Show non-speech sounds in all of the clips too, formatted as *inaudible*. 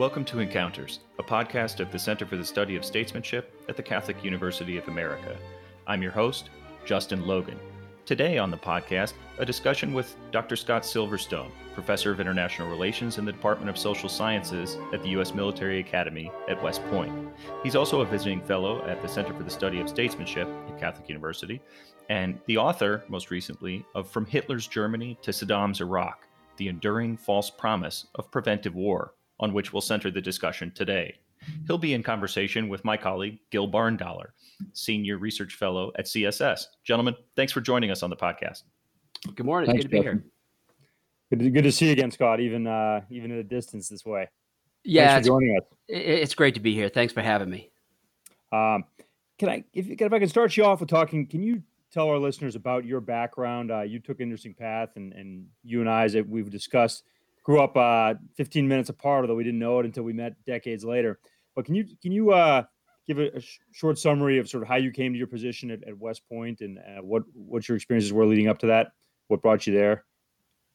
Welcome to Encounters, a podcast of the Center for the Study of Statesmanship at the Catholic University of America. I'm your host, Justin Logan. Today on the podcast, a discussion with Dr. Scott Silverstone, Professor of International Relations in the Department of Social Sciences at the U.S. Military Academy at West Point. He's also a visiting fellow at the Center for the Study of Statesmanship at Catholic University, and the author, most recently, of From Hitler's Germany to Saddam's Iraq The Enduring False Promise of Preventive War on which we'll center the discussion today. He'll be in conversation with my colleague, Gil Barndollar, Senior Research Fellow at CSS. Gentlemen, thanks for joining us on the podcast. Good morning. Thanks, good to be here. Good to, good to see you again, Scott, even uh, even at a distance this way. Yeah, Thanks for joining us. It's great to be here. Thanks for having me. Um, can I, if, if I can start you off with talking, can you tell our listeners about your background? Uh, you took an interesting path, and, and you and I, as we've discussed, grew up uh, 15 minutes apart, although we didn't know it until we met decades later. But can you can you uh, give a, a sh- short summary of sort of how you came to your position at, at West Point and uh, what what your experiences were leading up to that? What brought you there?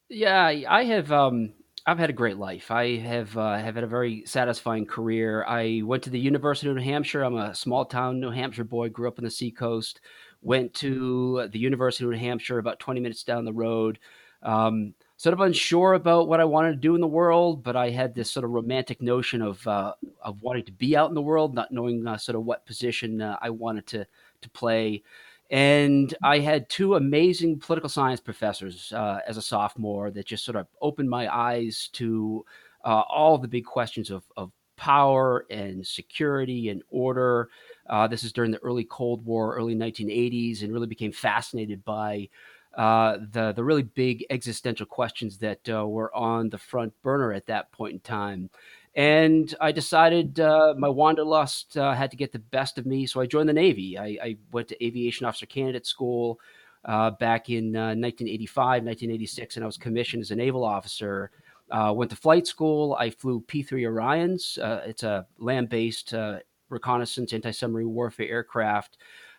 Yeah, I have. Um, I've had a great life. I have uh, have had a very satisfying career. I went to the University of New Hampshire. I'm a small town New Hampshire boy. Grew up on the seacoast. Went to the University of New Hampshire, about 20 minutes down the road. Um, sort of unsure about what I wanted to do in the world, but I had this sort of romantic notion of uh, of wanting to be out in the world, not knowing uh, sort of what position uh, I wanted to to play. And I had two amazing political science professors uh, as a sophomore that just sort of opened my eyes to uh, all the big questions of, of power and security and order. Uh, this is during the early Cold War, early 1980s, and really became fascinated by uh, the the really big existential questions that uh, were on the front burner at that point in time. And I decided uh, my wanderlust uh, had to get the best of me, so I joined the Navy. I, I went to aviation officer candidate school uh, back in 1985, 1986, and I was commissioned as a naval officer. went to flight school. I flew P 3 Orions. it's a land based reconnaissance anti submarine warfare aircraft.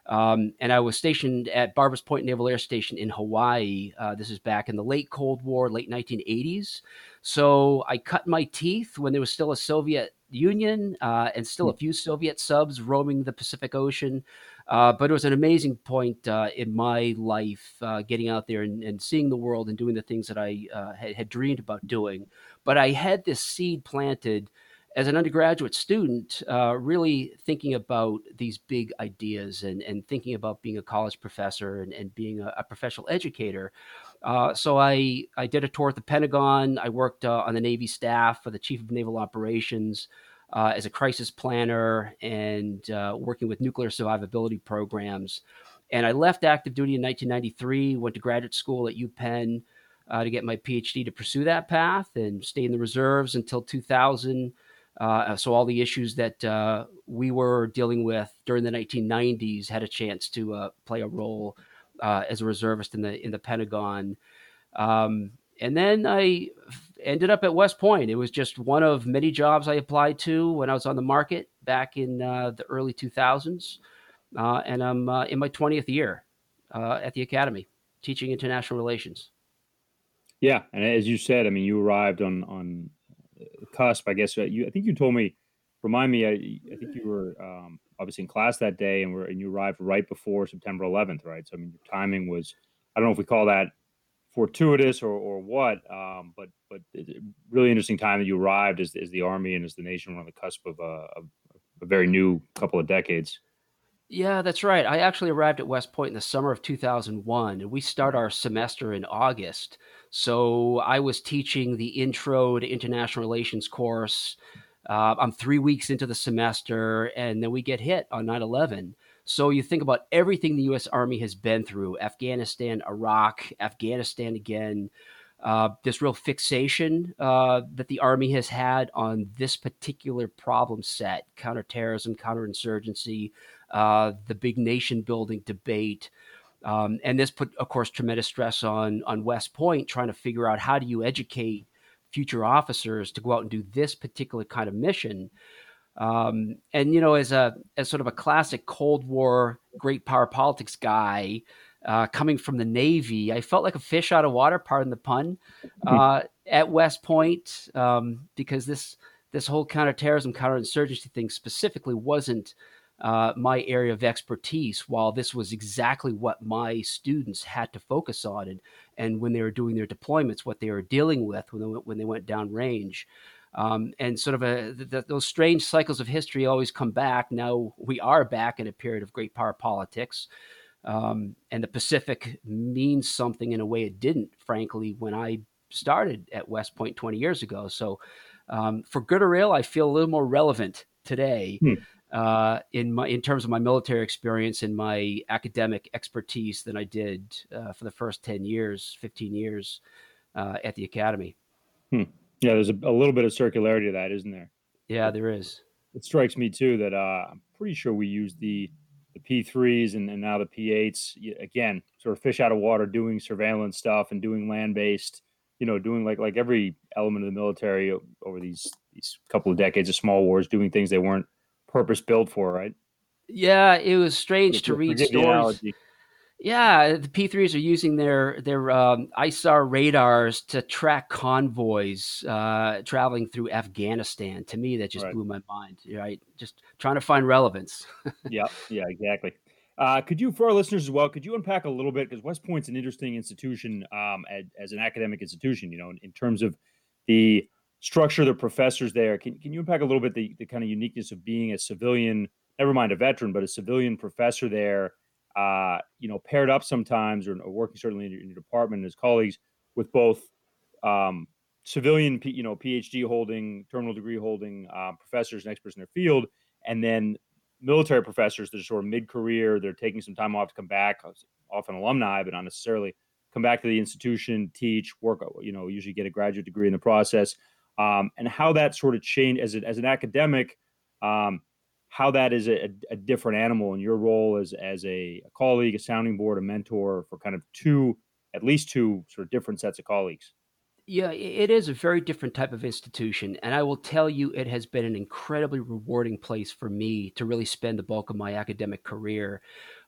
Um, and I was stationed at Barbers Point Naval Air Station in Hawaii. Uh, this is back in the late Cold War, late 1980s. So I cut my teeth when there was still a Soviet Union uh, and still a hmm. few Soviet subs roaming the Pacific Ocean. Uh, but it was an amazing point uh, in my life uh, getting out there and, and, seeing the world and doing the things that I uh, had, had dreamed about doing. But I had this seed planted as an undergraduate student, uh, really thinking about these big ideas and, and thinking about being a college professor and, and being a, a professional educator. Uh, so I, I did a tour at the Pentagon. I worked uh, on the Navy staff for the Chief of Naval Operations uh, as a crisis planner and uh, working with nuclear survivability programs. And I left active duty in 1993, went to graduate school at UPenn uh, to get my PhD to pursue that path and stay in the reserves until 2000. Uh, so all the issues that uh, we were dealing with during the 1990s had a chance to uh, play a role uh, as a reservist in the in the Pentagon. Um, and then I ended up at West Point. It was just one of many jobs I applied to when I was on the market back in uh, the early 2000s. Uh, and I'm in my 20th year at the Academy, teaching international relations. Yeah, and as you said, I mean, you arrived on on cusp, I guess. You, I think you told me, remind me. I, I think you were um, obviously in class that day, and were and you arrived right before September 11th, right? So I mean, your timing was. I don't know if we call that fortuitous or, or what, um, but but really interesting time that you arrived as, as the army and as the nation were on the cusp of a, a, a very new couple of decades. Yeah, that's right. I actually arrived at West Point in the summer of 2001, and we start our semester in August. So I was teaching the Intro to International Relations course. Uh, I'm three weeks into the semester, and then we get hit on 9 11. So you think about everything the U.S. Army has been through Afghanistan, Iraq, Afghanistan again. Uh, this real fixation uh, that the Army has had on this particular problem set counterterrorism, counterinsurgency, uh, the big nation building debate. Um, and this put, of course, tremendous stress on on West Point, trying to figure out how do you educate future officers to go out and do this particular kind of mission. Um, and you know, as a as sort of a classic Cold War great power politics guy, uh, coming from the Navy, I felt like a fish out of water, pardon the pun, uh, at West Point um, because this this whole counterterrorism, counterinsurgency thing specifically wasn't uh, my area of expertise, while this was exactly what my students had to focus on, and and when they were doing their deployments, what they were dealing with when they went, when they went down range. Um, and sort of a, the, those strange cycles of history always come back. Now we are back in a period of great power politics. Um, and the Pacific means something in a way it didn't, frankly, when I started at West Point 20 years ago. So, um, for good or ill, I feel a little more relevant today hmm. Uh, in my in terms of my military experience and my academic expertise than I did uh, for the first 10 years, 15 years uh, at the academy. Hmm. Yeah, there's a, a, little bit of circularity to that, isn't there? Yeah, there is. It strikes me too that uh, I'm pretty sure we use the the P3s and, and now the P8s again, sort of fish out of water, doing surveillance stuff and doing land based, you know, doing like like every element of the military over these these couple of decades of small wars, doing things they weren't purpose built for, right? Yeah, it was strange to read stories. Yeah, the P3s are using their their um, ISAR radars to track convoys uh, traveling through Afghanistan. To me, that just right. blew my mind. Right, just trying to find relevance. *laughs* yeah, yeah, exactly. Uh, could you, for our listeners as well, could you unpack a little bit because West Point's an interesting institution um, as, as, an academic institution. You know, in, in, terms of the structure, the professors there. Can can you unpack a little bit the, the kind of uniqueness of being a civilian, never mind a veteran, but a civilian professor there? uh, you know, paired up sometimes or, or working certainly in your, in your, department and as colleagues with both um, civilian, you know, PhD holding, terminal degree holding uh, professors and experts in their field, and then military professors that are sort of mid-career. They're taking some time off to come back, often alumni, but not necessarily come back to the institution, teach, work. You know, usually get a graduate degree in the process, um, and how that sort of changed as, a, as an academic. Um, how that is a, a different animal in your role as as a, a, colleague, a sounding board, a mentor for kind of two, at least two sort of different sets of colleagues. Yeah, it is a very different type of institution. And I will tell you, it has been an incredibly rewarding place for me to really spend the bulk of my academic career.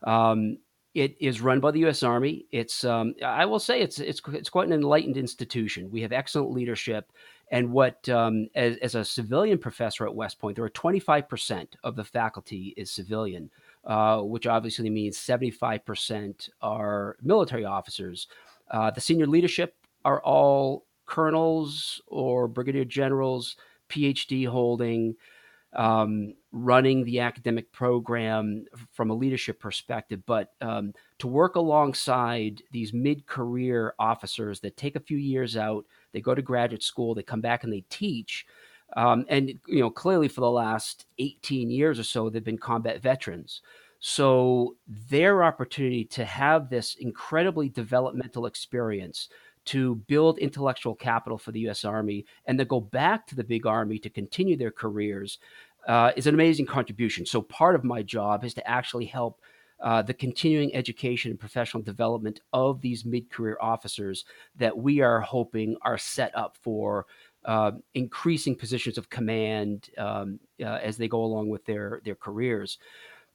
Um, it is run by the U.S. Army. It's, um, I will say, it's, it's it's quite an enlightened institution. We have excellent leadership. And what, um, as, as, a civilian professor at West Point, there are 25% of the faculty is civilian, uh, which obviously means 75% are military officers. Uh, the senior leadership are all colonels or brigadier generals, PhD holding, um, running the academic program from a leadership perspective. But um, to work alongside these mid career officers that take a few years out, they go to graduate school, they come back and they teach. Um, and you know, clearly for the last 18 years or so, they've been combat veterans. So their opportunity to have this incredibly developmental experience to build intellectual capital for the U.S. Army and then go back to the big army to continue their careers uh, is an amazing contribution. So part of my job is to actually help uh, the continuing education and professional development of these mid-career officers that we are hoping are set up for uh, increasing positions of command um, uh, as they go along with their their careers.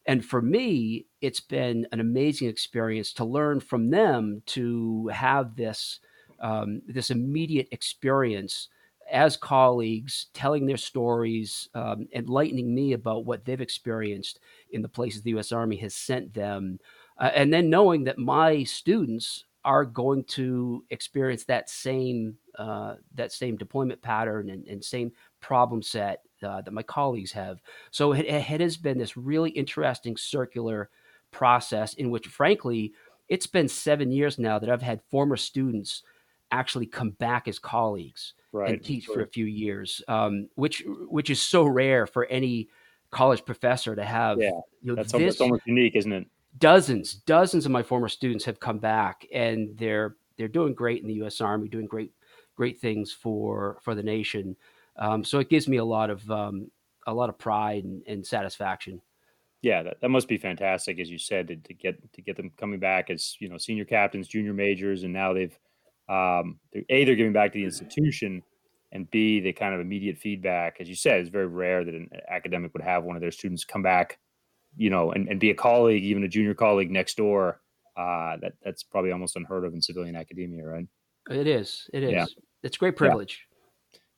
And for me, it's been an amazing experience to learn from them to have this um, this immediate experience as colleagues, telling their stories, um, enlightening me about what they've experienced in the places the U.S. Army has sent them, uh, and then knowing that my students are going to experience that same uh, that same deployment pattern and, and same problem set uh, that my colleagues have. So it, it has been this really interesting circular process in which, frankly, it's been seven years now that I've had former students actually come back as colleagues right, and teach sure. for a few years, um, which which is so rare for any college professor to have. Yeah, you know, that's this, almost, almost unique, isn't it? Dozens, dozens of my former students have come back, and they're they're doing great in the U.S. Army, doing great great things for for the nation. Um, so it gives me a lot of um, a lot of pride and, and satisfaction. Yeah, that, that must be fantastic, as you said, to, to, get to get them coming back as you know senior captains, junior majors, and now they've um, they're, a they're giving back to the institution, and b the kind of immediate feedback. As you said, it's very rare that an academic would have one of their students come back, you know, and, and be a colleague, even a junior colleague next door. Uh, that that's probably almost unheard of in civilian academia, right? It is. It is. Yeah. It's great privilege. Yeah.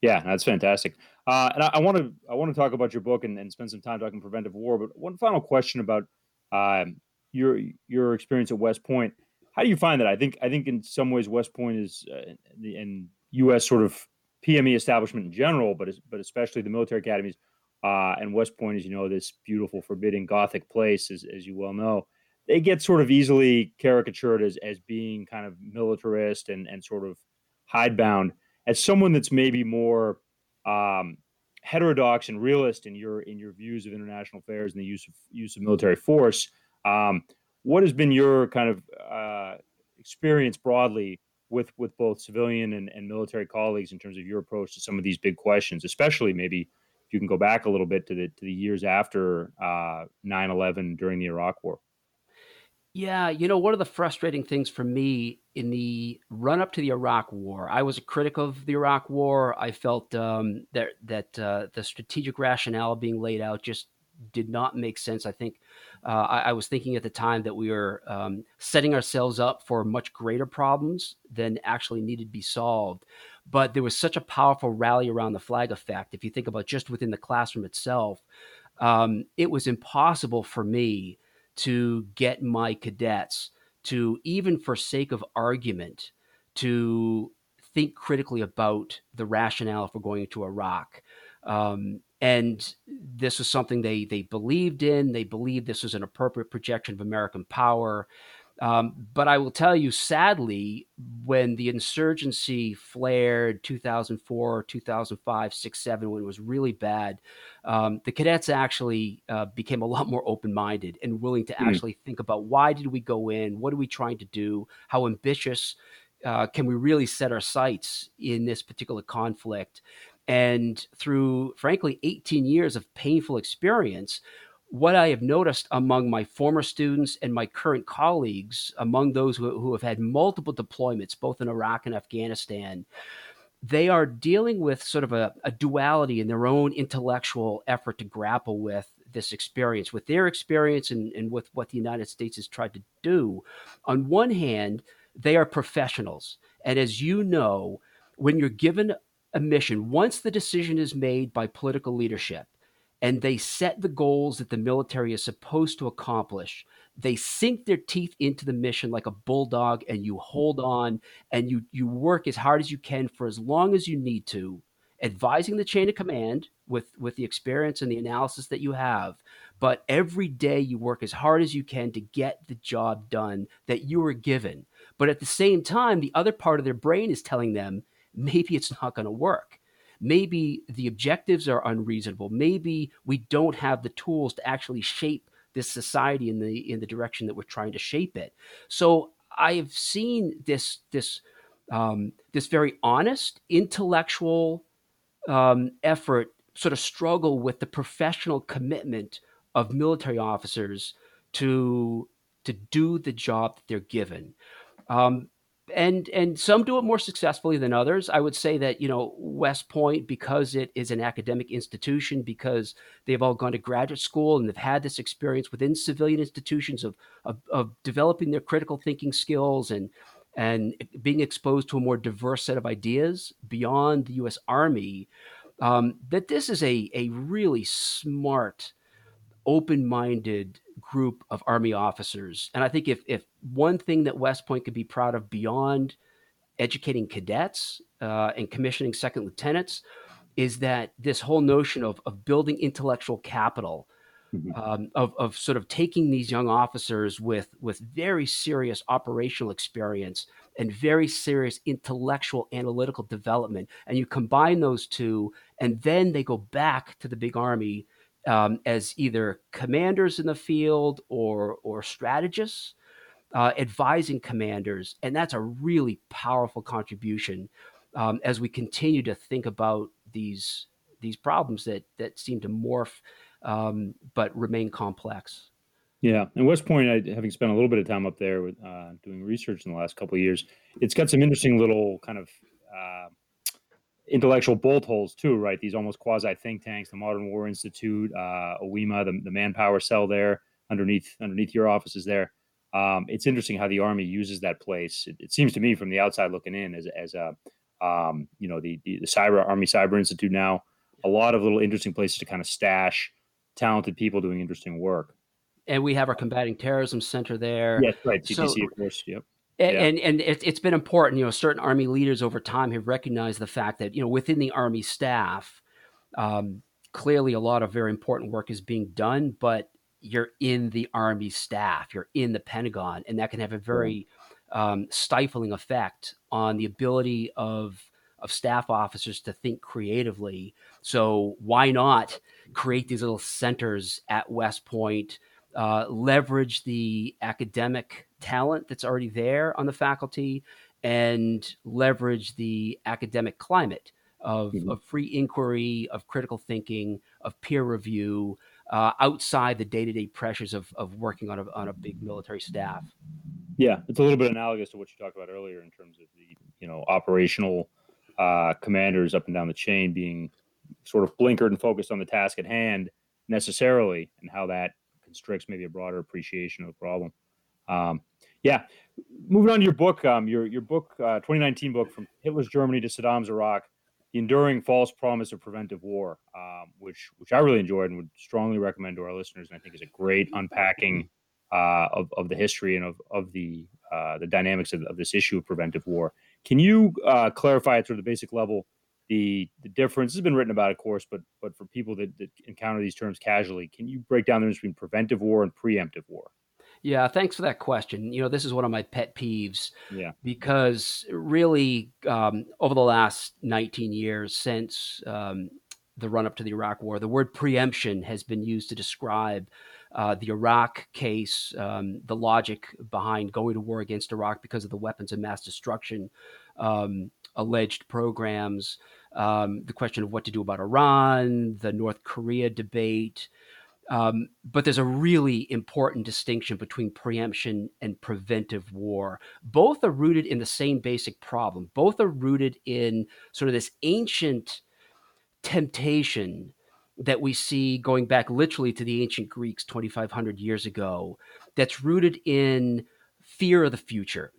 Yeah, that's fantastic. Uh, and I want to I want to talk about your book and, and, spend some time talking preventive war. But one final question about um, your your experience at West Point. How do you find that? I think I think in some ways West Point is uh, and U.S. sort of PME establishment in general, but but especially the military academies uh, and West Point, as you know, this beautiful, forbidding Gothic place, as, as you well know, they get sort of easily caricatured as as being kind of militarist and and sort of hidebound. As someone that's maybe more um, heterodox and realist in your in your views of international affairs and the use of use of military force, um, what has been your kind of uh, experience broadly with with both civilian and, and military colleagues in terms of your approach to some of these big questions, especially maybe if you can go back a little bit to the to the years after uh, 9/11 during the Iraq War. Yeah, you know, one of the frustrating things for me in the run up to the Iraq War, I was a critic of the Iraq War. I felt um, that that uh, the strategic rationale being laid out just did not make sense. I think uh, I, I, was thinking at the time that we were um, setting ourselves up for much greater problems than actually needed to be solved. But there was such a powerful rally around the flag effect. If you think about just within the classroom itself, um, it was impossible for me to get my cadets to, even for sake of argument, to think critically about the rationale for going to Iraq. Um, and this was something they they believed in. They believed this was an appropriate projection of American power. Um, but I will tell you, sadly, when the insurgency flared 2004, 2005, 6, 7, when it was really bad, um, the cadets actually uh, became a lot more open minded and willing to mm. actually think about why did we go in? What are we trying to do? How ambitious uh, can we really set our sights in this particular conflict? And through, frankly, 18 years of painful experience, what I have noticed among my former students and my current colleagues, among those who, who have had multiple deployments, both in Iraq and Afghanistan, they are dealing with sort of a, a, duality in their own intellectual effort to grapple with this experience, with their experience and, and with what the United States has tried to do. On one hand, they are professionals. And as you know, when you're given a mission, once the decision is made by political leadership, and they set the goals that the military is supposed to accomplish. They sink their teeth into the mission like a bulldog, and you hold on and you you work as hard as you can for as long as you need to, advising the chain of command with with the experience and the analysis that you have. But every day you work as hard as you can to get the job done that you were given. But at the same time, the other part of their brain is telling them maybe it's not going to work maybe the objectives are unreasonable. Maybe we don't have the tools to actually shape this society in the in the direction that we're trying to shape it. So I've seen this this um, this very honest intellectual um, effort sort of struggle with the professional commitment of military officers to to do the job that they're given. Um, and and some do it more successfully than others. I would say that you know West Point because it is an academic institution because they've all gone to graduate school and they've had this experience within civilian institutions of of, of developing their critical thinking skills and and being exposed to a more diverse set of ideas beyond the U.S. Army. Um, that this is a a really smart, open minded group of Army officers. And I think if, if one thing that West Point could be proud of beyond educating cadets uh, and commissioning second lieutenants is that this whole notion of, of building intellectual capital. Mm-hmm. Um, of, of sort of taking these young officers with with very serious operational experience and very serious intellectual analytical development and you combine those two and then they go back to the big army um, as either commanders in the field or or strategists, uh, advising commanders, and that's a really powerful contribution um, as we continue to think about these these problems that that seem to morph um, but remain complex. Yeah, and West Point, I, having spent a little bit of time up there with uh, doing research in the last couple of years, it's got some interesting little kind of uh, intellectual bolt holes too, right? These almost quasi think tanks, the Modern War Institute, uh, OEMA, the, the manpower cell there underneath underneath your offices there. Um, it's interesting how the Army uses that place. It, it, seems to me from the outside looking in as, as a um, you know, the, the, the Cyber Army Cyber Institute now, a lot of little interesting places to kind of stash talented people doing interesting work. And we have our combating terrorism center there. Yes, right. CTC, so, of course. Yep. And, yeah. and and it, has been important. You know, certain army leaders over time have recognized the fact that you know within the army staff, um, clearly a lot of very important work is being done, but you're in the army staff, you're in the Pentagon, and that can have a very um, stifling effect on the ability of of staff officers to think creatively. So why not create these little centers at West Point? Uh, leverage the academic talent that's already there on the faculty and leverage the academic climate of, mm-hmm. of free inquiry, of critical thinking, of peer review, uh, outside the day-to-day pressures of, of working on a, on a big military staff. Yeah, it's a little bit analogous to what you talked about earlier in terms of the you know operational uh, commanders up and down the chain being sort of blinkered and focused on the task at hand necessarily, and how that constricts maybe a broader appreciation of the problem. Um, yeah, moving on to your book, um, your your book, uh, 2019 book from Hitler's Germany to Saddam's Iraq the enduring false promise of preventive war, um, which which I really enjoyed and would strongly recommend to our listeners, and I think is a great unpacking uh, of of the history and of of the uh, the dynamics of, of, this issue of preventive war. Can you uh, clarify at sort of the basic level the the difference? Has been written about, of course, but but for people that, that encounter these terms casually, can you break down the difference between preventive war and preemptive war? Yeah, thanks for that question. You know, this is one of my pet peeves. Yeah. Because really, um, over the last 19 years since um, the run up to the Iraq War, the word preemption has been used to describe uh, the Iraq case, um, the logic behind going to war against Iraq because of the weapons of mass destruction, um, alleged programs, um, the question of what to do about Iran, the North Korea debate. Um, but there's a really important distinction between preemption and preventive war. Both are rooted in the same basic problem. Both are rooted in sort of this ancient temptation that we see going back literally to the ancient Greeks 2,500 years ago, that's rooted in fear of the future.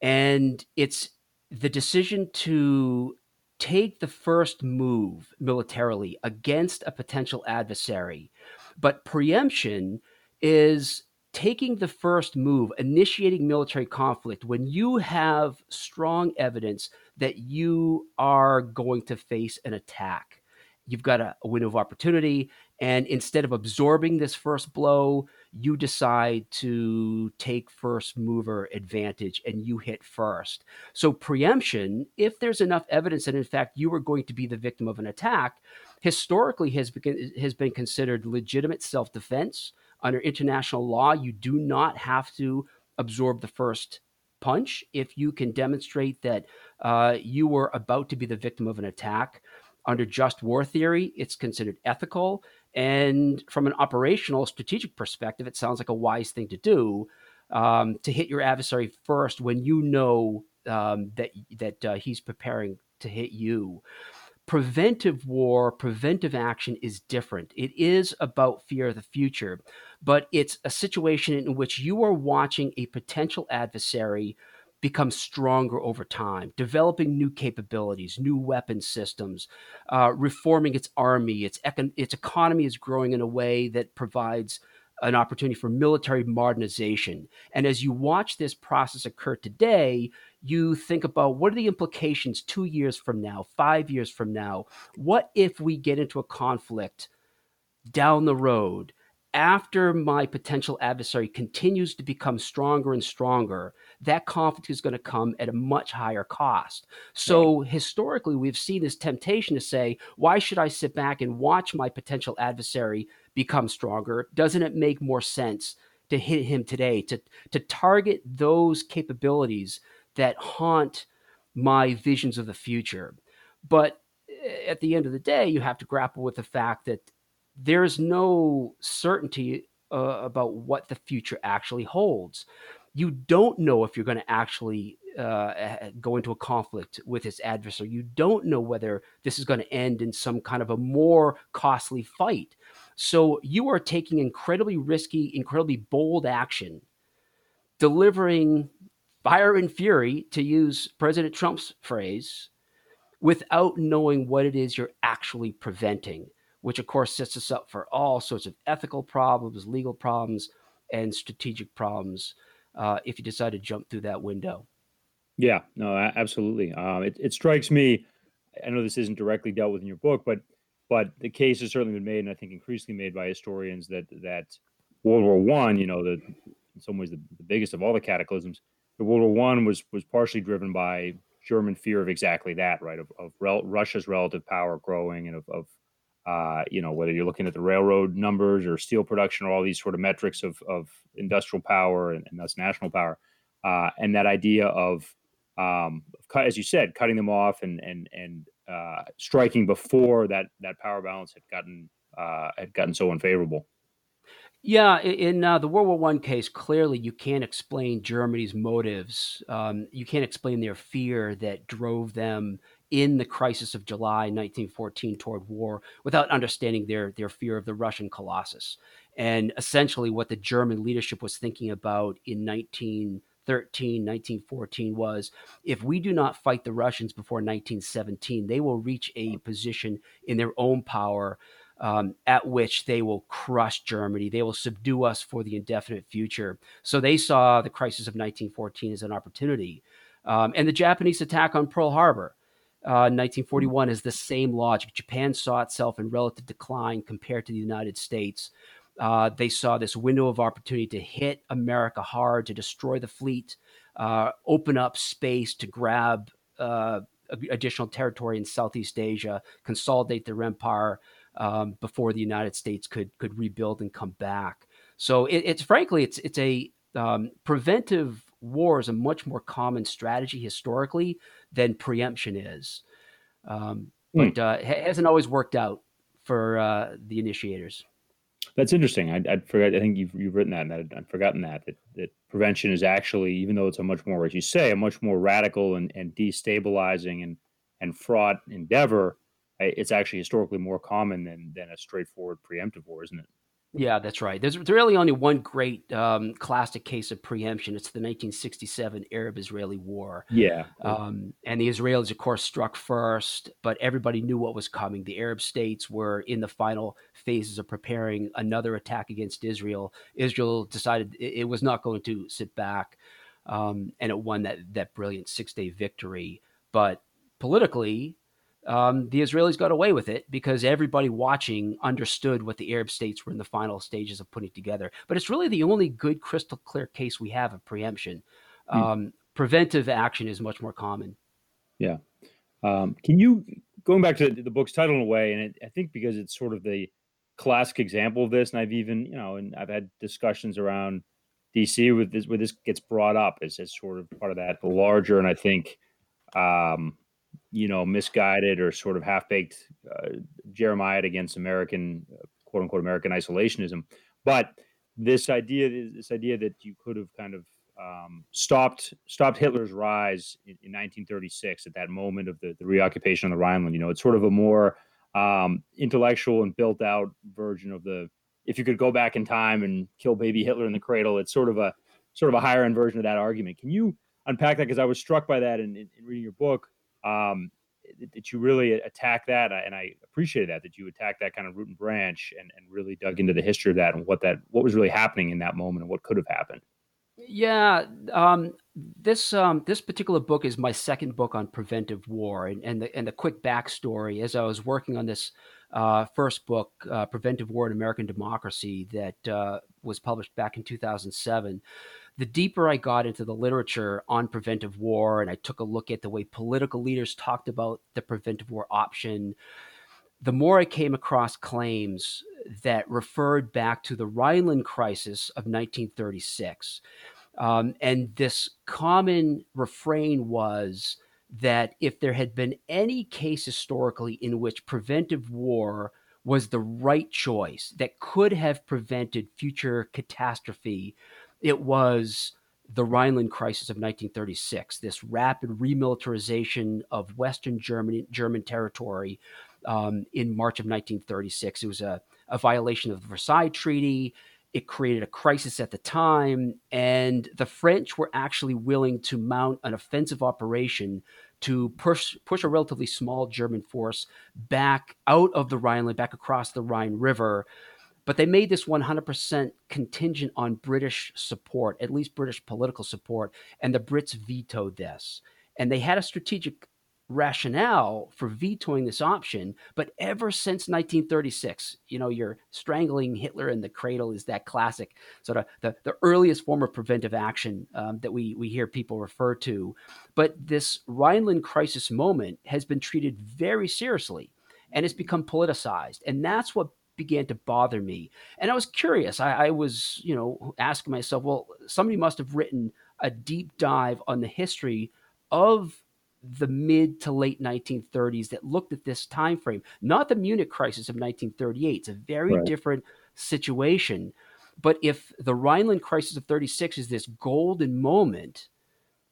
And it's the decision to take the first move militarily against a potential adversary but preemption is taking the first move, initiating military conflict when you have strong evidence that you are going to face an attack. You've got a, a window of opportunity, and instead of absorbing this first blow, you decide to take first mover advantage and you hit first. So, preemption, if there's enough evidence that in fact you are going to be the victim of an attack, historically has been, has been considered legitimate self defense. Under international law, you do not have to absorb the first punch if you can demonstrate that uh, you were about to be the victim of an attack. Under just war theory, it's considered ethical. And from an operational, strategic perspective, it sounds like a wise thing to do um, to hit your adversary first when you know um, that that uh, he's preparing to hit you preventive war, preventive action is different. It is about fear of the future, but it's a situation in which you are watching a potential adversary become stronger over time, developing new capabilities, new weapon systems, uh, reforming its army, its, econ- its economy is growing in a way that provides an opportunity for military modernization. And as you watch this process occur today, you think about what are the implications two years from now, five years from now? What if we get into a conflict down the road after my potential adversary continues to become stronger and stronger? That conflict is going to come at a much higher cost. So, right. historically, we've seen this temptation to say, why should I sit back and watch my potential adversary become stronger? Doesn't it make more sense? to hit him today to to target those capabilities that haunt my visions of the future. But eh, at the end of the day, you have to grapple with the fact that there's no certainty uh, about what the future actually holds. You don't know if you're going to actually uh, eh, go into a conflict with this adversary. You don't know whether this is going to end in some kind of a more costly fight. So you are taking incredibly risky, incredibly bold action, delivering fire and fury, to use President Trump's phrase, without knowing what it is you're actually preventing, which of course sets us up for all sorts of ethical problems, legal problems, and strategic problems uh, if you decide to jump through that window. Yeah, no, absolutely. Um, it, it strikes me. I know this isn't directly dealt with in your book, but but the case has certainly been made, and I think increasingly made by historians that that World War One, you know, the in some ways the, the biggest of all the cataclysms, the World War One was was partially driven by German fear of exactly that, right? Of, of rel- Russia's relative power growing, and of, of uh, you know whether you're looking at the railroad numbers or steel production or all these sort of metrics of of industrial power and, and thus national power, uh, and that idea of um, as you said, cutting them off and and and uh, striking before that that power balance had gotten uh, had gotten so unfavorable. Yeah, in uh, the World War One case, clearly you can't explain Germany's motives. Um, you can't explain their fear that drove them in the crisis of July 1914 toward war without understanding their their fear of the Russian colossus and essentially what the German leadership was thinking about in 1913, 1914 was if we do not fight the Russians before 1917, they will reach a position in their own power um, at which they will crush Germany. They will subdue us for the indefinite future. So they saw the crisis of 1914 as an opportunity. Um, and the Japanese attack on Pearl Harbor. Uh, 1941 is the same logic. Japan saw itself in relative decline compared to the United States. Uh, they saw this window of opportunity to hit America hard, to destroy the fleet, uh, open up space to grab uh, additional territory in Southeast Asia, consolidate their empire um, before the United States could could rebuild and come back. So it, it's frankly, it's it's a um, preventive war is a much more common strategy historically than preemption is, um, mm. but uh, hasn't always worked out for uh, the initiators. That's interesting. I, I forgot. I think you've you've written that, and I'd, I'd forgotten that, that that prevention is actually, even though it's a much more, as you say, a much more radical and, and destabilizing and and fraught endeavor. It's actually historically more common than than a straightforward preemptive war, isn't it? Yeah, that's right. There's really only one great um, classic case of preemption. It's the 1967 Arab-Israeli War. Yeah. Um, and the Israelis, of course, struck first, but everybody knew what was coming. The Arab states were in the final phases of preparing another attack against Israel. Israel decided it, was not going to sit back, um, and it won that that brilliant six-day victory. But politically, um, the Israelis got away with it because everybody watching understood what the Arab states were in the final stages of putting together. But it's really the only good, crystal clear case we have of preemption. Hmm. Um, preventive action is much more common. Yeah. Um, can you going back to the book's title in a way, and it, I think because it's sort of the classic example of this, and I've even you know, and I've had discussions around DC with this where this gets brought up as, as sort of part of that larger, and I think um, you know, misguided or sort of half baked uh, jeremiad against American, uh, quote unquote, American isolationism. But this idea, this idea that you could have kind of um, stopped stopped Hitler's rise in, in, 1936 at that moment of the, the reoccupation of the Rhineland. You know, it's sort of a more um, intellectual and built out version of the if you could go back in time and kill baby Hitler in the cradle. It's sort of a sort of a higher end version of that argument. Can you unpack that? Because I was struck by that in, in, in reading your book um, that you really attack that, and I appreciate that that you attack that kind of root and branch and, and really dug into the history of that and what that what was really happening in that moment and what could have happened. Yeah, um, this um, this particular book is my second book on preventive war, and and the, and the quick backstory as I was working on this uh, first book, uh, Preventive War and American Democracy, that uh, was published back in 2007 the deeper I got into the literature on preventive war and I took a look at the way political leaders talked about the preventive war option, the more I came across claims that referred back to the Rhineland crisis of 1936. Um, and this common refrain was that if there had been any case historically in which preventive war was the right choice that could have prevented future catastrophe, it was the Rhineland crisis of 1936, this rapid remilitarization of Western Germany, German territory um, in March of 1936. It was a, a violation of the Versailles Treaty. It created a crisis at the time, and the French were actually willing to mount an offensive operation to push push a relatively small German force back out of the Rhineland, back across the Rhine River. But they made this 100% contingent on British support, at least British political support, and the Brits vetoed this. And they had a strategic rationale for vetoing this option. But ever since 1936, you know, you're strangling Hitler in the cradle is that classic sort of the, the earliest form of preventive action um, that we, we hear people refer to. But this Rhineland crisis moment has been treated very seriously and it's become politicized. And that's what began to bother me. And I was curious. I, I was, you know, asking myself, well, somebody must have written a deep dive on the history of the mid to late 1930s that looked at this time frame not the munich crisis of 1938 it's a very right. different situation but if the rhineland crisis of 36 is this golden moment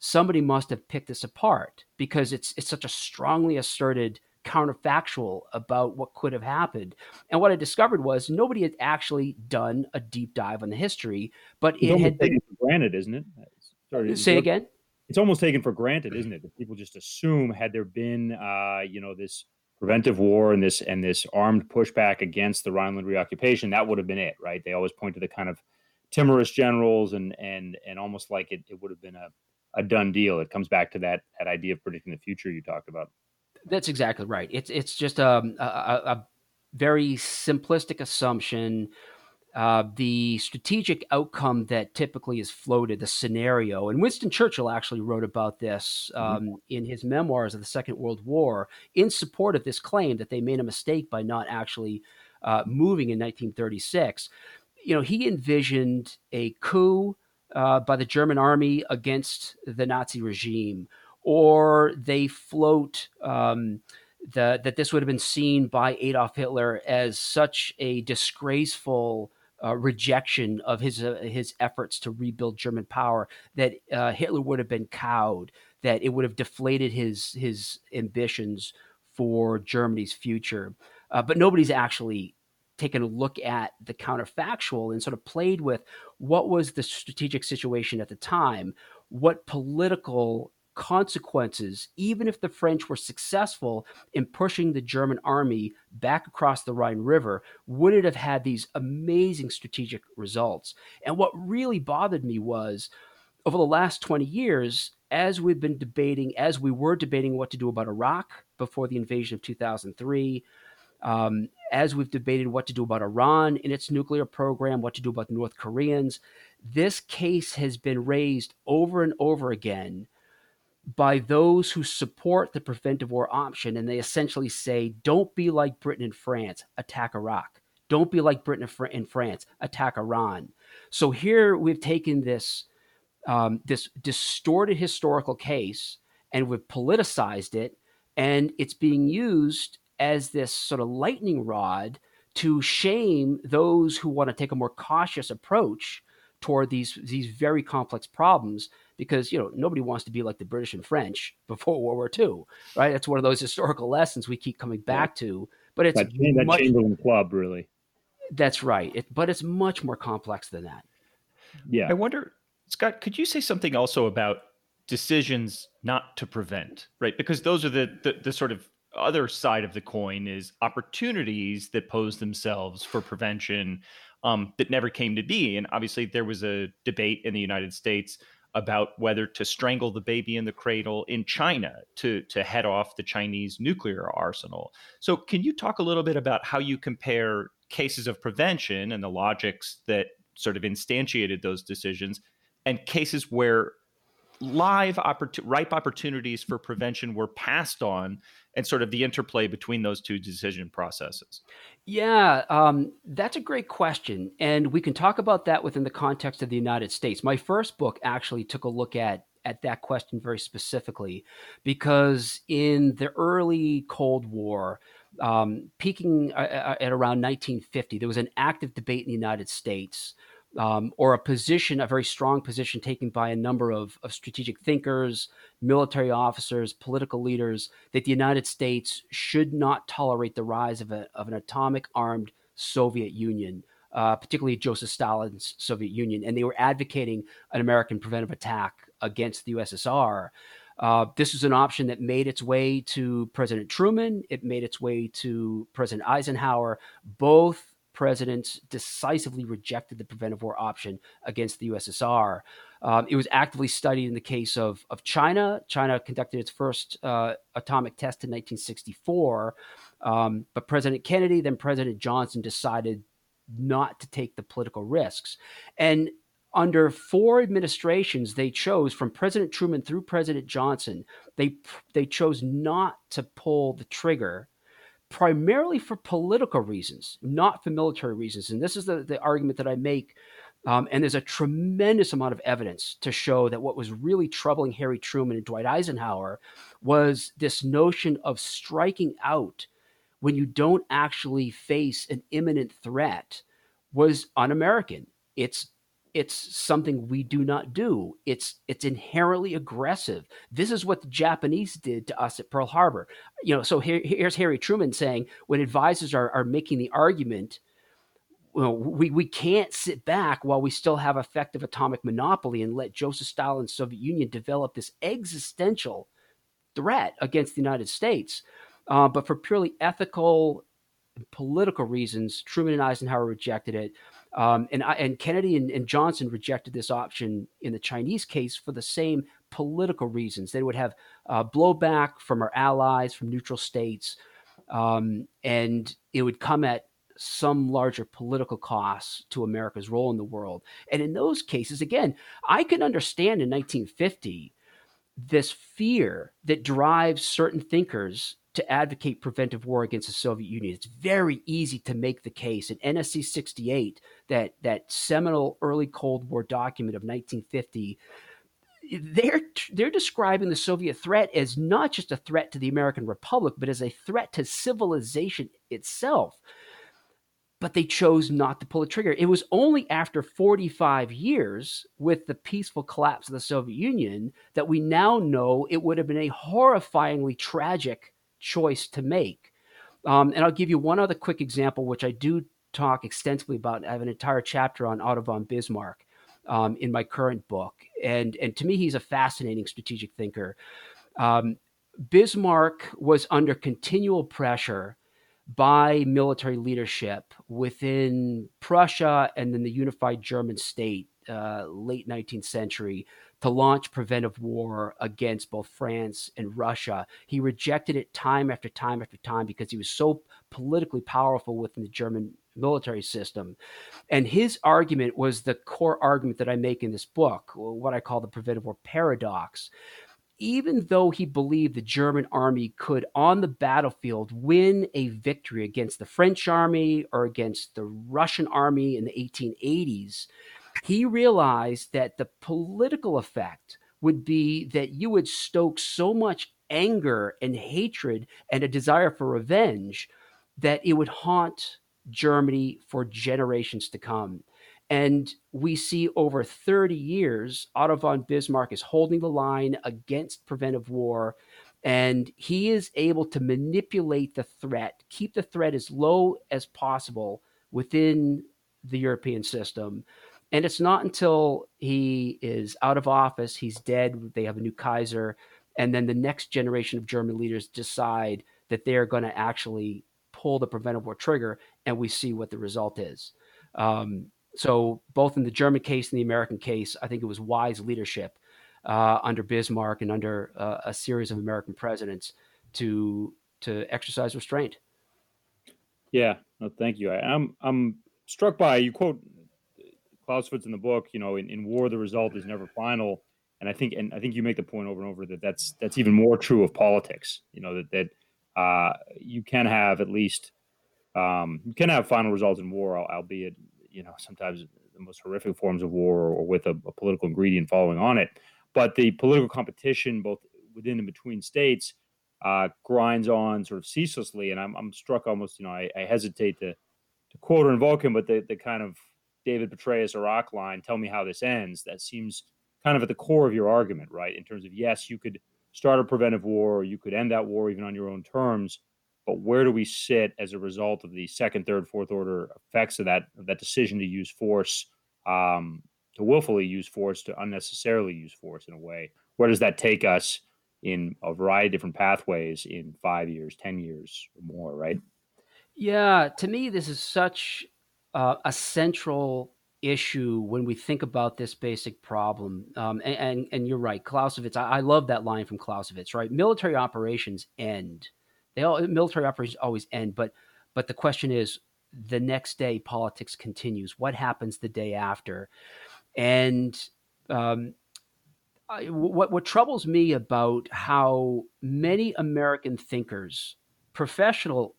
somebody must have picked this apart because it's it's such a strongly asserted counterfactual about what could have happened. And what I discovered was nobody had actually done a deep dive on the history, but it had been for granted, isn't it? Sorry, Say again it's almost taken for granted, isn't it? That people just assume had there been, uh, you know, this preventive war and this and this armed pushback against the Rhineland reoccupation, that would have been it, right? They always point to the kind of timorous generals and and and almost like it, it would have been a, a done deal. It comes back to that that idea of predicting the future you talked about. That's exactly right. It's it's just um, a, a, very simplistic assumption uh, the strategic outcome that typically is floated, the scenario. And Winston Churchill actually wrote about this mm-hmm. um, mm-hmm. in his memoirs of the Second World War in support of this claim that they made a mistake by not actually uh, moving in 1936. You know, he envisioned a coup uh, by the German army against the Nazi regime, or they float. Um, the, that this would have been seen by Adolf Hitler as such a disgraceful uh, rejection of his uh, his efforts to rebuild German power, that uh, Hitler would have been cowed, that it would have deflated his his ambitions for Germany's future. Uh, but nobody's actually taken a look at the counterfactual and sort of played with what was the strategic situation at the time, what political consequences, even if the French were successful in pushing the German army back across the Rhine River, would it have had these amazing strategic results? And what really bothered me was over the last 20 years, as we've been debating, as we were debating what to do about Iraq before the invasion of 2003, um, as we've debated what to do about Iran in its nuclear program, what to do about the North Koreans, this case has been raised over and over again by those who support the preventive war option. And they essentially say, don't be like Britain and France, attack Iraq. Don't be like Britain and France, attack Iran. So here we've taken this, um, this distorted historical case and we've politicized it, and it's being used as this sort of lightning rod to shame those who want to take a more cautious approach toward these these very complex problems because you know nobody wants to be like the British and French *laughs* before World War II, right? That's one of those historical lessons we keep coming back yeah. to. But it's that, that much, Chamberlain Club, really. That's right. It, but it's much more complex than that. Yeah. I wonder, Scott, could you say something also about decisions not to prevent, right? Because those are the, the, the sort of other side of the coin is opportunities that pose themselves for prevention um, that never came to be. And obviously, there was a debate in the United States about whether to strangle the baby in the cradle in China to, to head off the Chinese nuclear arsenal. So, can you talk a little bit about how you compare cases of prevention and the logics that sort of instantiated those decisions and cases where live opportun- ripe opportunities for prevention were passed on and sort of the interplay between those two decision processes. Yeah um, that's a great question and we can talk about that within the context of the united states. My first book actually took a look at at that question very specifically because in the early cold war um, peaking uh, uh at around 1950 there was an active debate in the united states um, or a position, a very strong position taken by a number of, of strategic thinkers, military officers, political leaders, that the United States should not tolerate the rise of, a, of an atomic armed Soviet Union, uh, particularly Joseph Stalin's Soviet Union. And they were advocating an American preventive attack against the USSR. Uh, this was an option that made its way to President Truman. It made its way to President Eisenhower. Both presidents decisively rejected the preventive war option against the USSR. Um, it was actively studied in the case of, of China. China conducted its first uh, atomic test in 1964, um, but President Kennedy, then President Johnson decided not to take the political risks. And under four administrations, they chose from President Truman through President Johnson, they they chose not to pull the trigger, primarily for political reasons, not for military reasons. And this is the, the argument that I make. Um, and there's a tremendous amount of evidence to show that what was really troubling Harry Truman and Dwight Eisenhower was this notion of striking out when you don't actually face an imminent threat was un-American. It's it's something we do not do. It's it's inherently aggressive. This is what the Japanese did to us at Pearl Harbor. You know, so here, here's Harry Truman saying when advisors are, are making the argument, well, we, we can't sit back while we still have effective atomic monopoly and let Joseph Stalin and Soviet Union develop this existential threat against the United States. Uh, but for purely ethical political reasons, Truman and Eisenhower rejected it. Um, and, and Kennedy and, and, Johnson rejected this option in the Chinese case for the same political reasons. They would have uh, blowback from our allies, from neutral states, um, and it would come at some larger political costs to America's role in the world. And in those cases, again, I can understand in 1950 this fear that drives certain thinkers to advocate preventive war against the Soviet Union. It's very easy to make the case. In NSC 68, that, that seminal early Cold War document of 1950, they're they're describing the Soviet threat as not just a threat to the American Republic, but as a threat to civilization itself. But they chose not to pull the trigger. It was only after 45 years, with the peaceful collapse of the Soviet Union, that we now know it would have been a horrifyingly tragic choice to make. Um, and I'll give you one other quick example, which I do talk extensively about. I have an entire chapter on Otto von Bismarck um, in my current book, and and to me, he's a fascinating strategic thinker. Um, Bismarck was under continual pressure by military leadership within Prussia and then the unified German state, uh, late 19th century, to launch preventive war against both France and Russia. He rejected it time after time after time because he was so politically powerful within the German military system. And his argument was the core argument that I make in this book, what I call the preventive war paradox. Even though he believed the German army could, on the battlefield, win a victory against the French army or against the Russian army in the 1880s, he realized that the political effect would be that you would stoke so much anger and hatred and a desire for revenge that it would haunt Germany for generations to come. And we see over 30 years, Otto von Bismarck is holding the line against preventive war. And he is able to manipulate the threat, keep the threat as low as possible within the European system and it's not until he is out of office, he's dead, they have a new Kaiser, and then the next generation of German leaders decide that they're going to actually pull the preventive war trigger, and we see what the result is. Um, so, both in the German case and the American case, I think it was wise leadership uh, under Bismarck and under uh, a series of American presidents to to exercise restraint. Yeah, no, thank you. I, I'm I'm struck by you quote Clausewitz in the book, you know, in, in war the result is never final, and I think and I think you make the point over and over that that's that's even more true of politics. You know that that uh, you can have at least um, you can have final results in war, albeit you know sometimes the most horrific forms of war or with a, a political ingredient following on it. But the political competition, both within and between states, uh, grinds on sort of ceaselessly. And I'm, I'm struck almost, you know, I, I hesitate to to quote or invoke him, but the, the kind of David Petraeus Iraq line, tell me how this ends, that seems kind of at the core of your argument, right? In terms of, yes, you could start a preventive war or you could end that war even on your own terms. But where do we sit as a result of the second, third, fourth order effects of that of that decision to use force, um, to willfully use force, to unnecessarily use force in a way? Where does that take us in a variety of different pathways in five years, 10 years or more, right? Yeah, to me, this is such uh, a central issue when we think about this basic problem. Um, and, and, and you're right, Clausewitz. I, I, love that line from Clausewitz. Right, military operations end. They all military operations always end, but but the question is, the next day politics continues. What happens the day after? And um, I, what what troubles me about how many American thinkers, professional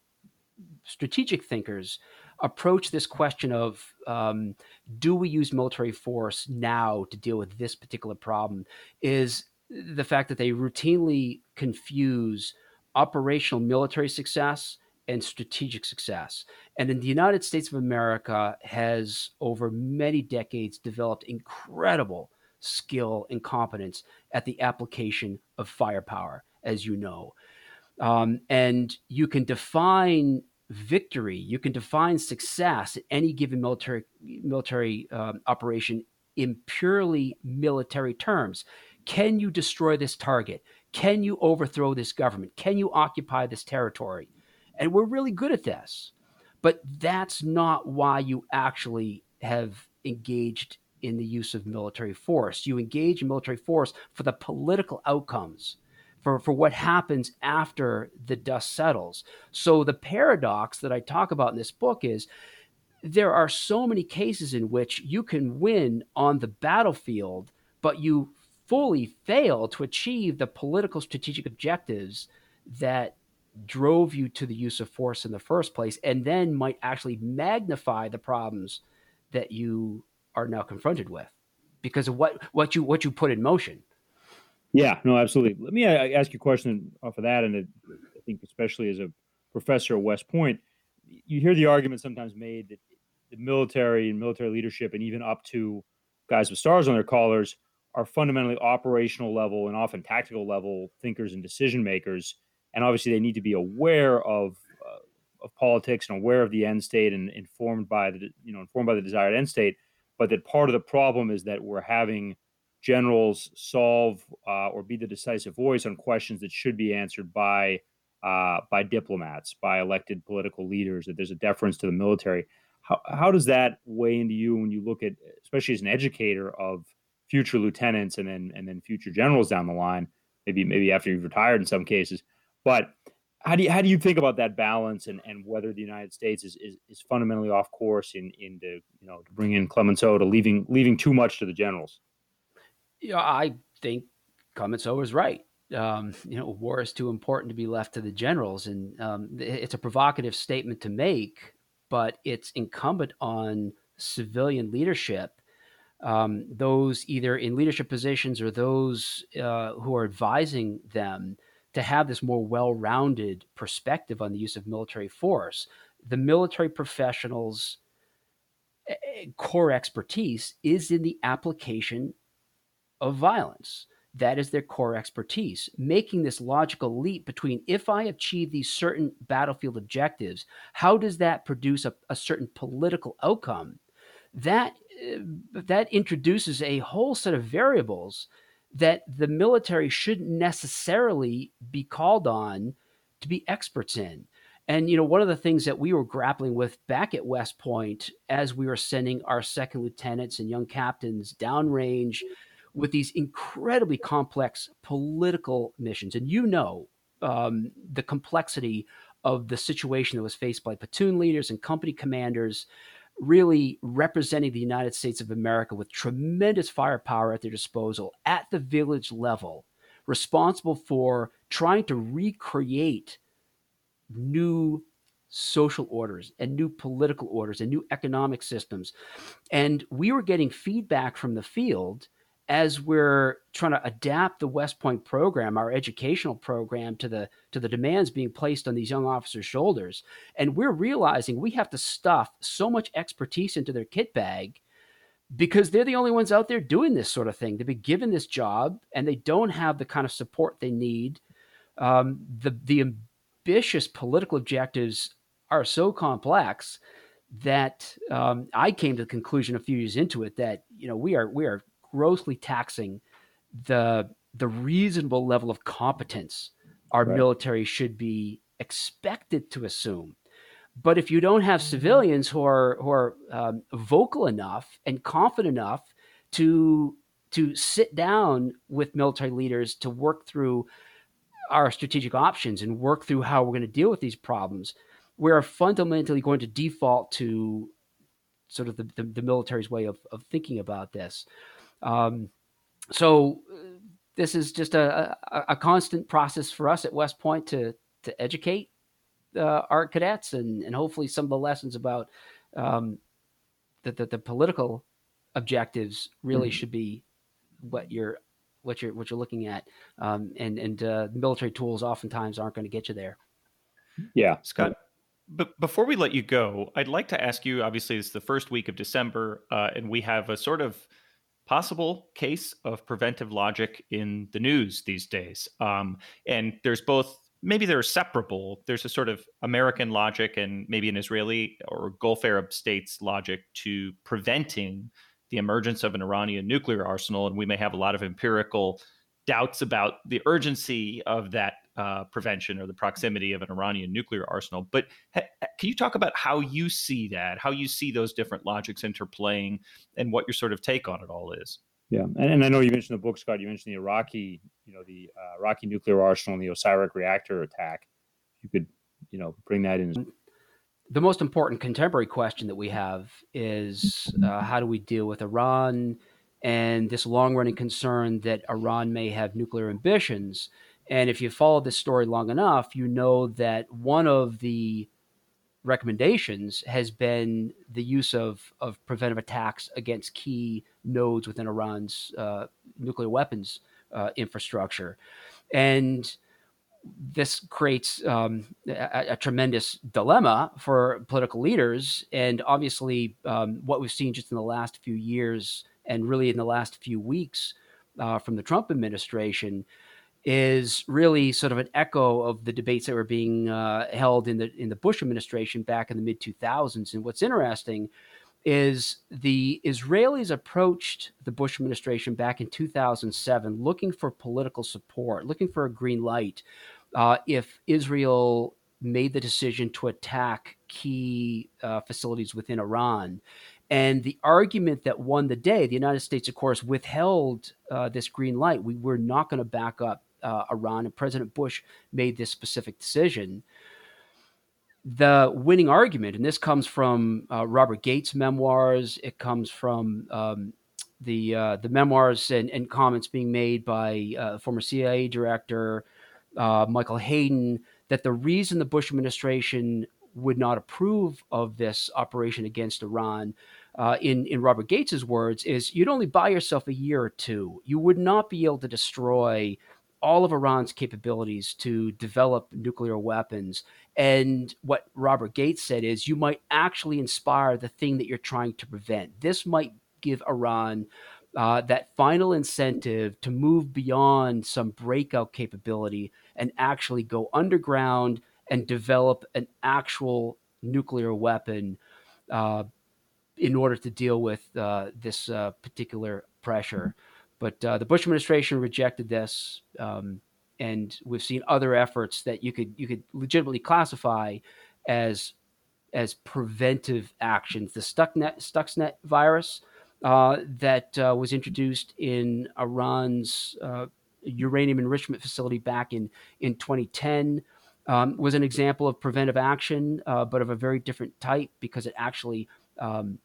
strategic thinkers, approach this question of um, do we use military force now to deal with this particular problem is the fact that they routinely confuse operational military success and strategic success. And in the United States of America has over many decades developed incredible skill and competence at the application of firepower, as you know. Um, and you can define victory, you can define success at any given military military um, operation in purely military terms. Can you destroy this target? Can you overthrow this government? Can you occupy this territory? And we're really good at this. But that's not why you actually have engaged in the use of military force. You engage in military force for the political outcomes, for, for what happens after the dust settles. So, the paradox that I talk about in this book is there are so many cases in which you can win on the battlefield, but you fully fail to achieve the political strategic objectives that drove you to the use of force in the first place and then might actually magnify the problems that you are now confronted with because of what what you what you put in motion yeah no absolutely. Let me ask you a question off of that and i think especially as a professor at west point you hear the argument sometimes made that the military and military leadership and even up to guys with stars on their collars are fundamentally operational level and often tactical level thinkers and decision makers and obviously they need to be aware of uh, of politics and aware of the end state and informed by the you know informed by the desired end state but that part of the problem is that we're having generals solve uh, or be the decisive voice on questions that should be answered by uh, by diplomats, by elected political leaders. That there's a deference to the military. How how does that weigh into you when you look at, especially as an educator of future lieutenants and then and then future generals down the line, maybe maybe after you've retired in some cases. But how do you how do you think about that balance and, and whether the United States is, is, is fundamentally off course in into you know to bring in Clemenceau to leaving leaving too much to the generals? Yeah, I think Clemenceau is right. Um, you know, war is too important to be left to the generals, and um, it's a provocative statement to make, but it's incumbent on civilian leadership, um, those either in leadership positions or those uh, who are advising them to have this more well rounded perspective on the use of military force. The military professionals' eh, eh, core expertise is in the application of violence. That is their core expertise. Making this logical leap between if I achieve these certain battlefield objectives, how does that produce a, a certain political outcome? That eh, that introduces a whole set of variables that the military shouldn't necessarily be called on to be experts in. And you know, one of the things that we were grappling with back at West Point as we were sending our second lieutenants and young captains downrange with these incredibly complex political missions, and you know um, the complexity of the situation that was faced by platoon leaders and company commanders really representing the United States of America with tremendous firepower at their disposal at the village level, responsible for trying to recreate new social orders and new political orders and new economic systems. And we were getting feedback from the field as we're trying to adapt the West Point program, our educational program, to the to the demands being placed on these young officers' shoulders, and we're realizing we have to stuff so much expertise into their kit bag because they're the only ones out there doing this sort of thing. They've been given this job, and they don't have the kind of support they need. Um, the the ambitious political objectives are so complex that um, I came to the conclusion a few years into it that you know we are we are grossly taxing the the reasonable level of competence our Right. military should be expected to assume. But if you don't have civilians who are who are um, vocal enough and confident enough to to sit down with military leaders to work through our strategic options and work through how we're going to deal with these problems, we're fundamentally going to default to sort of the, the, the military's way of, of thinking about this. Um, so uh, this is just a, a, a constant process for us at West Point to to educate uh, our cadets and, and hopefully some of the lessons about um, that the, the political objectives really Mhm. should be what you're what you're what you're looking at um, and and uh, military tools oftentimes aren't going to get you there Yeah. Scott, but before we let you go, I'd like to ask you. Obviously, it's the first week of December, uh, and we have a sort of possible case of preventive logic in the news these days. Um, and there's both. Maybe they're separable. There's a sort of American logic and maybe an Israeli or Gulf Arab states logic to preventing the emergence of an Iranian nuclear arsenal, and we may have a lot of empirical doubts about the urgency of that uh, prevention or the proximity of an Iranian nuclear arsenal. But ha- can you talk about how you see that, how you see those different logics interplaying, and what your sort of take on it all is? Yeah, and, and I know you mentioned the book, Scott. You mentioned the Iraqi, you know, the uh, Iraqi nuclear arsenal and the Osirak reactor attack. You could, you know, bring that in. the most important contemporary question that we have is uh, how do we deal with Iran and this long running concern that Iran may have nuclear ambitions? And if you follow this story long enough, you know that one of the recommendations has been the use of, of preventive attacks against key nodes within Iran's uh, nuclear weapons uh, infrastructure. And this creates um, a, a, tremendous dilemma for political leaders. And obviously, um, what we've seen just in the last few years and really in the last few weeks uh, from the Trump administration is really sort of an echo of the debates that were being uh, held in the in the Bush administration back in the mid 2000s. And what's interesting is the Israelis approached the Bush administration back in 2007 looking for political support, looking for a green light uh, if Israel made the decision to attack key uh, facilities within Iran. And the argument that won the day, the United States, of course, withheld uh, this green light. We were not going to back up uh, Iran, and President Bush made this specific decision. The winning argument, and this comes from uh, Robert Gates' memoirs, it comes from um, the uh, the memoirs and, and, comments being made by uh, former CIA director uh, Michael Hayden, that the reason the Bush administration would not approve of this operation against Iran, uh, in in Robert Gates's words, is you'd only buy yourself a year or two. You would not be able to destroy all of Iran's capabilities to develop nuclear weapons. And what Robert Gates said is you might actually inspire the thing that you're trying to prevent. This might give Iran uh, that final incentive to move beyond some breakout capability and actually go underground and develop an actual nuclear weapon uh, in order to deal with uh, this uh, particular pressure. But uh, the Bush administration rejected this, um, and we've seen other efforts that you could you could legitimately classify as as preventive actions. The Stuxnet Stuxnet virus uh, that uh, was introduced in Iran's uh, uranium enrichment facility back in in 2010 um, was an example of preventive action, uh, but of a very different type because it actually um,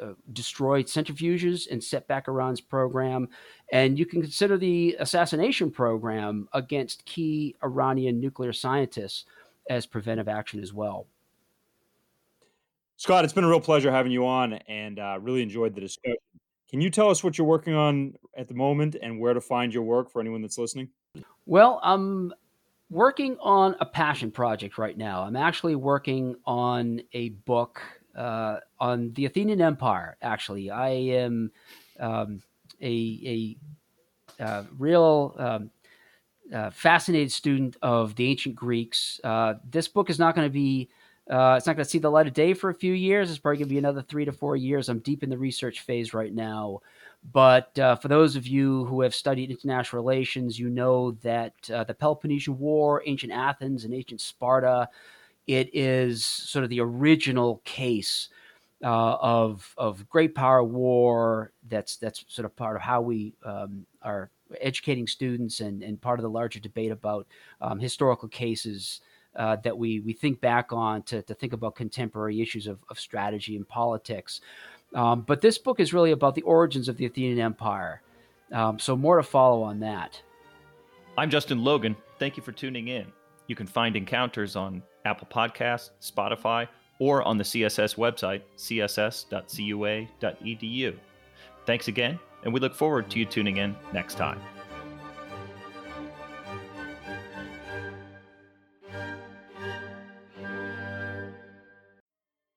uh, destroyed centrifuges and set back Iran's program. And you can consider the assassination program against key Iranian nuclear scientists as preventive action as well. Scott, it's been a real pleasure having you on and uh, really enjoyed the discussion. Can you tell us what you're working on at the moment and where to find your work for anyone that's listening? Well, I'm working on a passion project right now. I'm actually working on a book uh, on the Athenian Empire. Actually, I am um, a, a uh, real um, uh, fascinated student of the ancient Greeks. Uh, this book is not going to be Uh, it's not going to see the light of day for a few years. It's probably going to be another three to four years. I'm deep in the research phase right now. But uh, for those of you who have studied international relations, you know that the Peloponnesian War, ancient Athens, and ancient Sparta, it is sort of the original case uh, of of great power war. That's that's sort of part of how we um, are educating students and, and part of the larger debate about um, historical cases uh, that we we think back on to, to think about contemporary issues of, of strategy and politics. Um, but this book is really about the origins of the Athenian Empire. Um, so more to follow on that. I'm Justin Logan. Thank you for tuning in. You can find encounters on Apple Podcasts, Spotify, or on the CSS website, css.cua.edu. Thanks again, and we look forward to you tuning in next time.